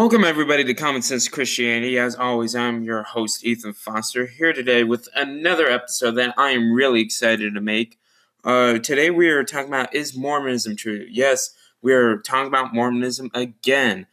Welcome, everybody, to Common Sense Christianity. As always, I'm your host, Ethan Foster, here today with another episode that I am really excited to make. Uh, today, we are talking about is Mormonism true? Yes, we are talking about Mormonism again.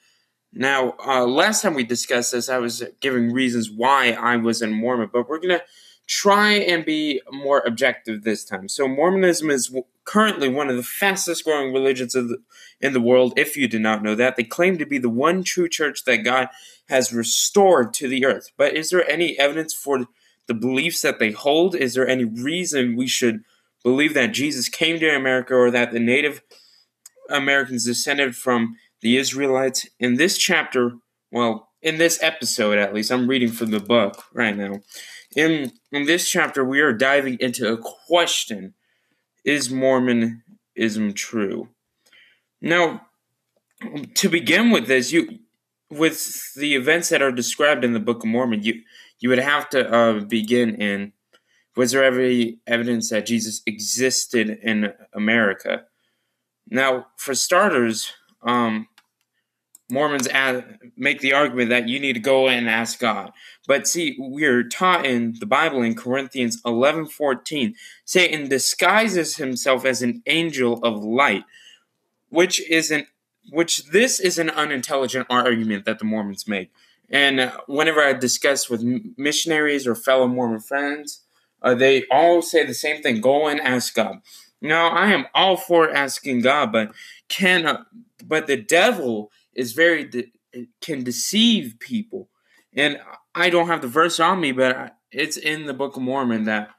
Now, uh, last time we discussed this, I was giving reasons why I was in Mormon, but we're going to try and be more objective this time. So, Mormonism is currently one of the fastest growing religions the, in the world, if you did not know that. They claim to be the one true church that God has restored to the earth. But is there any evidence for the beliefs that they hold? Is there any reason we should believe that Jesus came to America or that the Native Americans descended from the Israelites? In this chapter, well, in this episode at least, I'm reading from the book right now. In in this chapter, we are diving into a question: Is Mormonism true? Now, to begin with this, you with the events that are described in the Book of Mormon, you you would have to uh, begin in was there ever evidence that Jesus existed in America? Now, for starters, um, Mormons make the argument that you need to go and ask God. But see, we are taught in the Bible in Corinthians 11 14, Satan disguises himself as an angel of light, which is an which this is an unintelligent argument that the Mormons make. And whenever I discuss with missionaries or fellow Mormon friends, uh, they all say the same thing: go and ask God. Now, I am all for asking God, but can uh, but the devil is very de- can deceive people. And I don't have the verse on me, but it's in the Book of Mormon that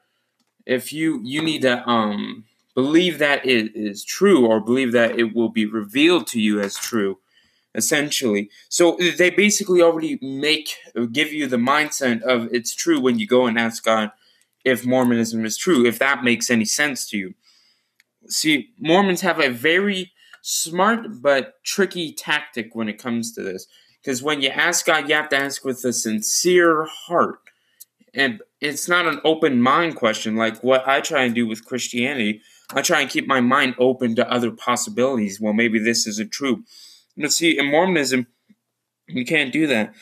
if you you need to um believe that it is true or believe that it will be revealed to you as true essentially so they basically already make give you the mindset of it's true when you go and ask god if mormonism is true if that makes any sense to you see mormons have a very smart but tricky tactic when it comes to this. Because when you ask God, you have to ask with a sincere heart. And it's not an open mind question like what I try and do with Christianity. I try and keep my mind open to other possibilities. Well, maybe this isn't true. But see, in Mormonism, you can't do that.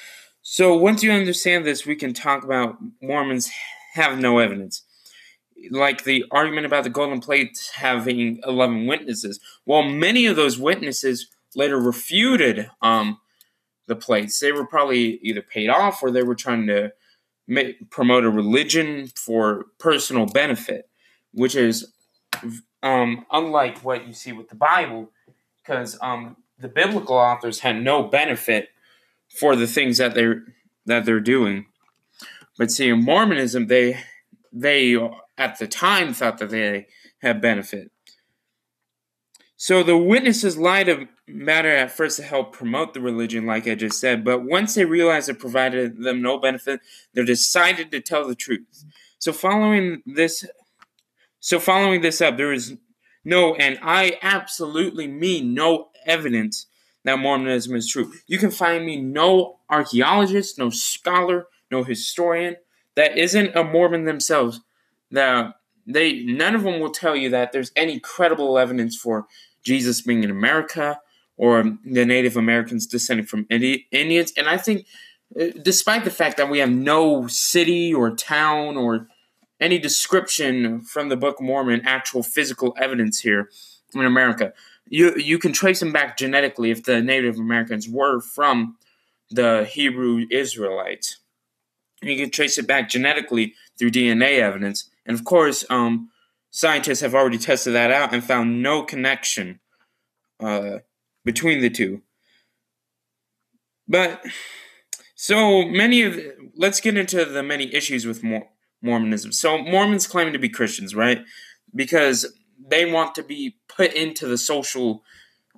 So once you understand this, we can talk about Mormons have no evidence like the argument about the golden plates having 11 witnesses. Well, many of those witnesses later refuted um, the plates. They were probably either paid off or they were trying to promote a religion for personal benefit, which is um, unlike what you see with the Bible, because um, the biblical authors had no benefit for the things that they're that they're doing. But see, in Mormonism, they they at the time thought that they had benefit. So the witnesses lied of matter at first to help promote the religion, like I just said, but once they realized it provided them no benefit, they decided to tell the truth. So following this, so following this up, there is no, and I absolutely mean no evidence that Mormonism is true. You can find me no archaeologist, no scholar, no historian that isn't a Mormon themselves that they none of them will tell you that there's any credible evidence for Jesus being in America or the Native Americans descending from Indi- Indians. And I think, uh, despite the fact that we have no city or town or any description from the Book of Mormon, actual physical evidence here in America, you you can trace them back genetically if the Native Americans were from the Hebrew Israelites. You can trace it back genetically through DNA evidence. And of course, um, scientists have already tested that out and found no connection uh, between the two. But so many of the, let's get into the many issues with Mor- Mormonism. So Mormons claim to be Christians, right? Because they want to be put into the social,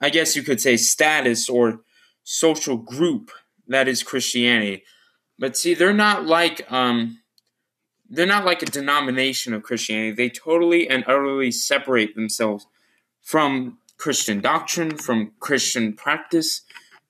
I guess you could say, status or social group that is Christianity. But see, they're not like um, they're not like a denomination of Christianity. They totally and utterly separate themselves from Christian doctrine, from Christian practice.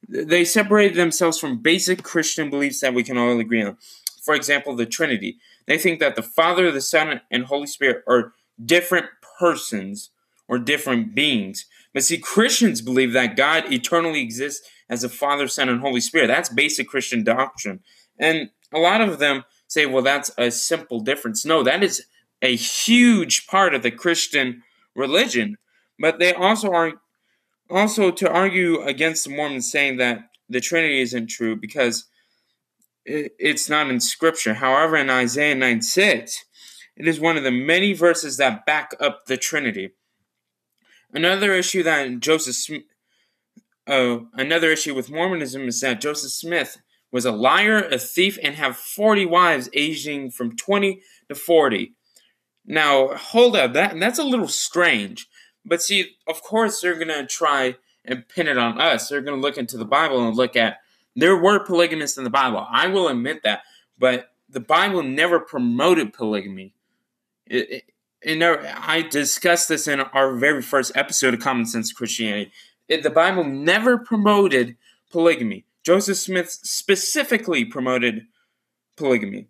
They separate themselves from basic Christian beliefs that we can all agree on. For example, the Trinity. They think that the Father, the Son, and Holy Spirit are different persons or different beings. But see, Christians believe that God eternally exists as a Father, Son, and Holy Spirit. That's basic Christian doctrine. And a lot of them say, well, that's a simple difference. No, that is a huge part of the Christian religion. But they also are also to argue against the Mormons saying that the Trinity isn't true because it's not in Scripture. However, in Isaiah 9 6, it is one of the many verses that back up the Trinity. Another issue that Joseph Smith, uh, another issue with Mormonism is that Joseph Smith was a liar, a thief, and have 40 wives aging from 20 to 40. Now, hold up, that that's a little strange. But see, of course, they're going to try and pin it on us. They're going to look into the Bible and look at there were polygamists in the Bible. I will admit that, but the Bible never promoted polygamy. It, it, and I discussed this in our very first episode of Common Sense Christianity. It, the Bible never promoted polygamy. Joseph Smith specifically promoted polygamy.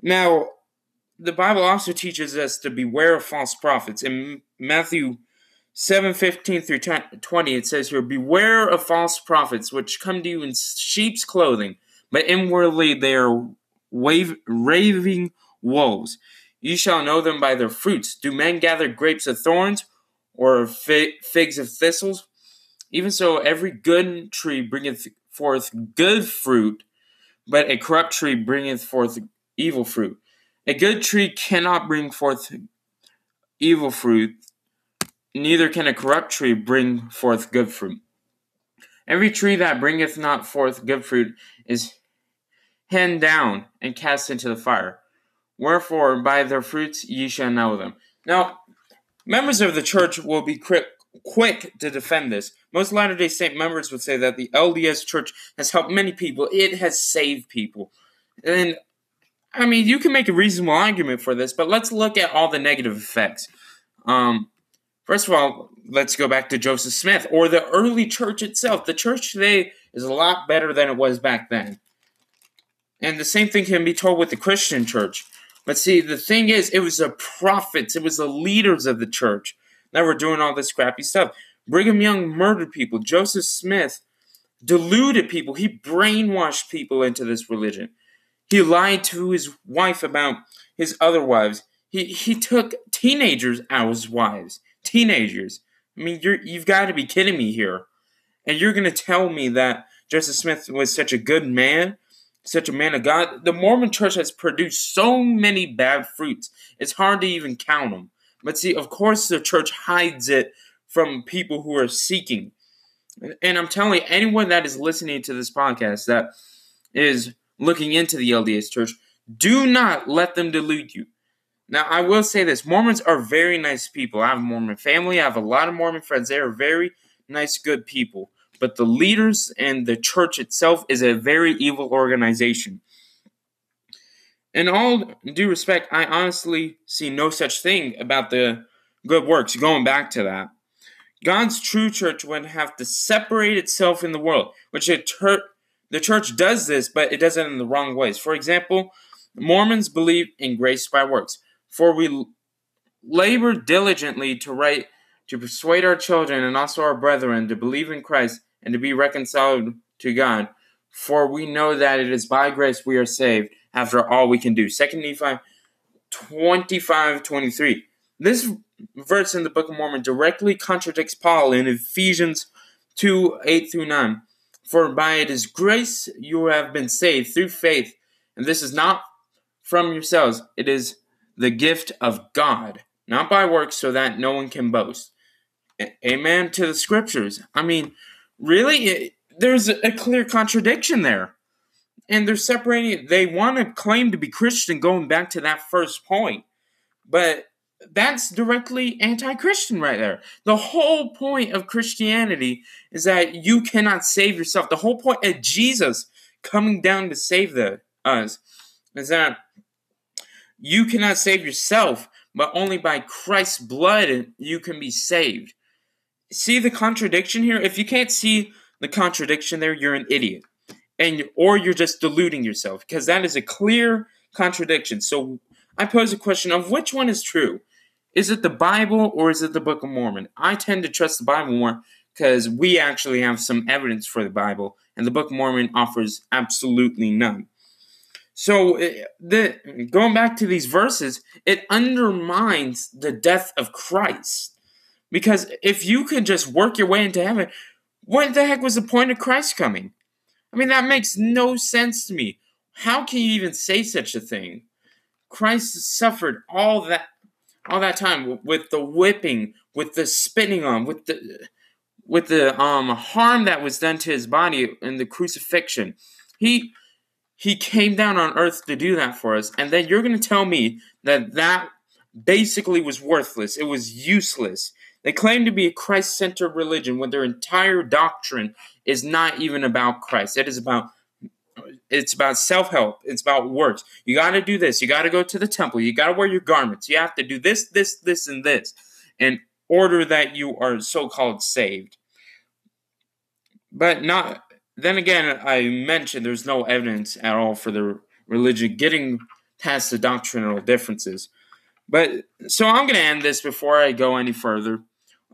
Now, the Bible also teaches us to beware of false prophets. In Matthew 7:15 through 20 it says here beware of false prophets which come to you in sheep's clothing but inwardly they are wave, raving wolves you shall know them by their fruits do men gather grapes of thorns or figs of thistles even so every good tree bringeth forth good fruit but a corrupt tree bringeth forth evil fruit a good tree cannot bring forth evil fruit neither can a corrupt tree bring forth good fruit. Every tree that bringeth not forth good fruit is hewn down and cast into the fire. Wherefore, by their fruits ye shall know them. Now, members of the church will be quick, quick to defend this. Most Latter day Saint members would say that the LDS church has helped many people, it has saved people. And, I mean, you can make a reasonable argument for this, but let's look at all the negative effects. Um, First of all, let's go back to Joseph Smith or the early church itself. The church today is a lot better than it was back then. And the same thing can be told with the Christian church. But see, the thing is, it was the prophets, it was the leaders of the church that were doing all this crappy stuff. Brigham Young murdered people. Joseph Smith deluded people. He brainwashed people into this religion. He lied to his wife about his other wives. He, he took teenagers as wives teenagers. I mean, you're you've got to be kidding me here. And you're going to tell me that Joseph Smith was such a good man, such a man of God. The Mormon church has produced so many bad fruits. It's hard to even count them. But see, of course, the church hides it from people who are seeking. And I'm telling you, anyone that is listening to this podcast that is looking into the LDS church, do not let them delude you. Now, I will say this Mormons are very nice people. I have a Mormon family, I have a lot of Mormon friends. They are very nice, good people. But the leaders and the church itself is a very evil organization. In all due respect, I honestly see no such thing about the good works, going back to that. God's true church would have to separate itself in the world, which ter- the church does this, but it does it in the wrong ways. For example, Mormons believe in grace by works. For we labor diligently to write to persuade our children and also our brethren to believe in Christ and to be reconciled to God. For we know that it is by grace we are saved after all we can do. 2 Nephi 25 23. This verse in the Book of Mormon directly contradicts Paul in Ephesians 2 8 through 9. For by it is grace you have been saved through faith, and this is not from yourselves, it is the gift of God, not by works, so that no one can boast. Amen to the scriptures. I mean, really, it, there's a clear contradiction there. And they're separating, they want to claim to be Christian going back to that first point. But that's directly anti Christian right there. The whole point of Christianity is that you cannot save yourself. The whole point of Jesus coming down to save the, us is that you cannot save yourself, but only by Christ's blood you can be saved. See the contradiction here? If you can't see the contradiction there, you're an idiot. And or you're just deluding yourself because that is a clear contradiction. So I pose a question of which one is true? Is it the Bible or is it the Book of Mormon? I tend to trust the Bible more because we actually have some evidence for the Bible, and the Book of Mormon offers absolutely none. So, eh, the going back to these verses, it undermines the death of Christ. Because if you could just work your way into heaven, what the heck was the point of Christ coming? I mean, that makes no sense to me. How can you even say such a thing? Christ suffered all that all that time with the whipping, with the spitting on, with the with the um harm that was done to his body in the crucifixion. He he came down on earth to do that for us, and then you're going to tell me that that basically was worthless. It was useless. They claim to be a Christ centered religion when their entire doctrine is not even about Christ. It is about it's about self help. It's about works. You got to do this. You got to go to the temple. You got to wear your garments. You have to do this, this, this, and this in order that you are so called saved. But not. Then again, I mentioned there's no evidence at all for the religion getting past the doctrinal differences. But so I'm going to end this before I go any further.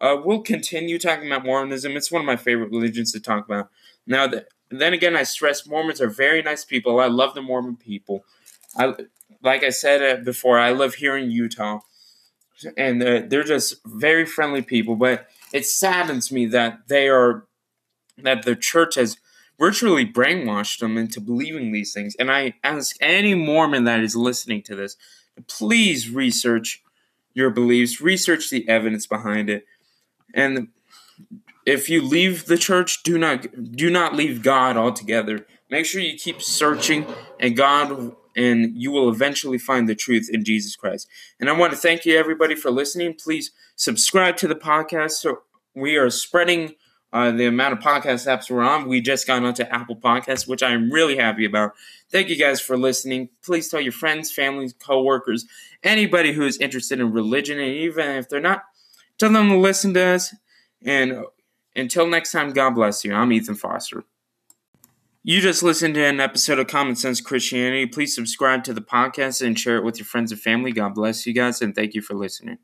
Uh, we'll continue talking about Mormonism. It's one of my favorite religions to talk about. Now, the, then again, I stress Mormons are very nice people. I love the Mormon people. I, like I said uh, before, I live here in Utah, and uh, they're just very friendly people. But it saddens me that they are that the church has virtually brainwashed them into believing these things. And I ask any Mormon that is listening to this, please research your beliefs, research the evidence behind it, and if you leave the church, do not do not leave God altogether. Make sure you keep searching, and God and you will eventually find the truth in Jesus Christ. And I want to thank you everybody for listening. Please subscribe to the podcast. So we are spreading uh, the amount of podcast apps we're on. We just got onto Apple Podcasts, which I'm really happy about. Thank you guys for listening. Please tell your friends, families, coworkers, anybody who is interested in religion, and even if they're not, tell them to listen to us. And until next time, God bless you. I'm Ethan Foster. You just listened to an episode of Common Sense Christianity. Please subscribe to the podcast and share it with your friends and family. God bless you guys, and thank you for listening.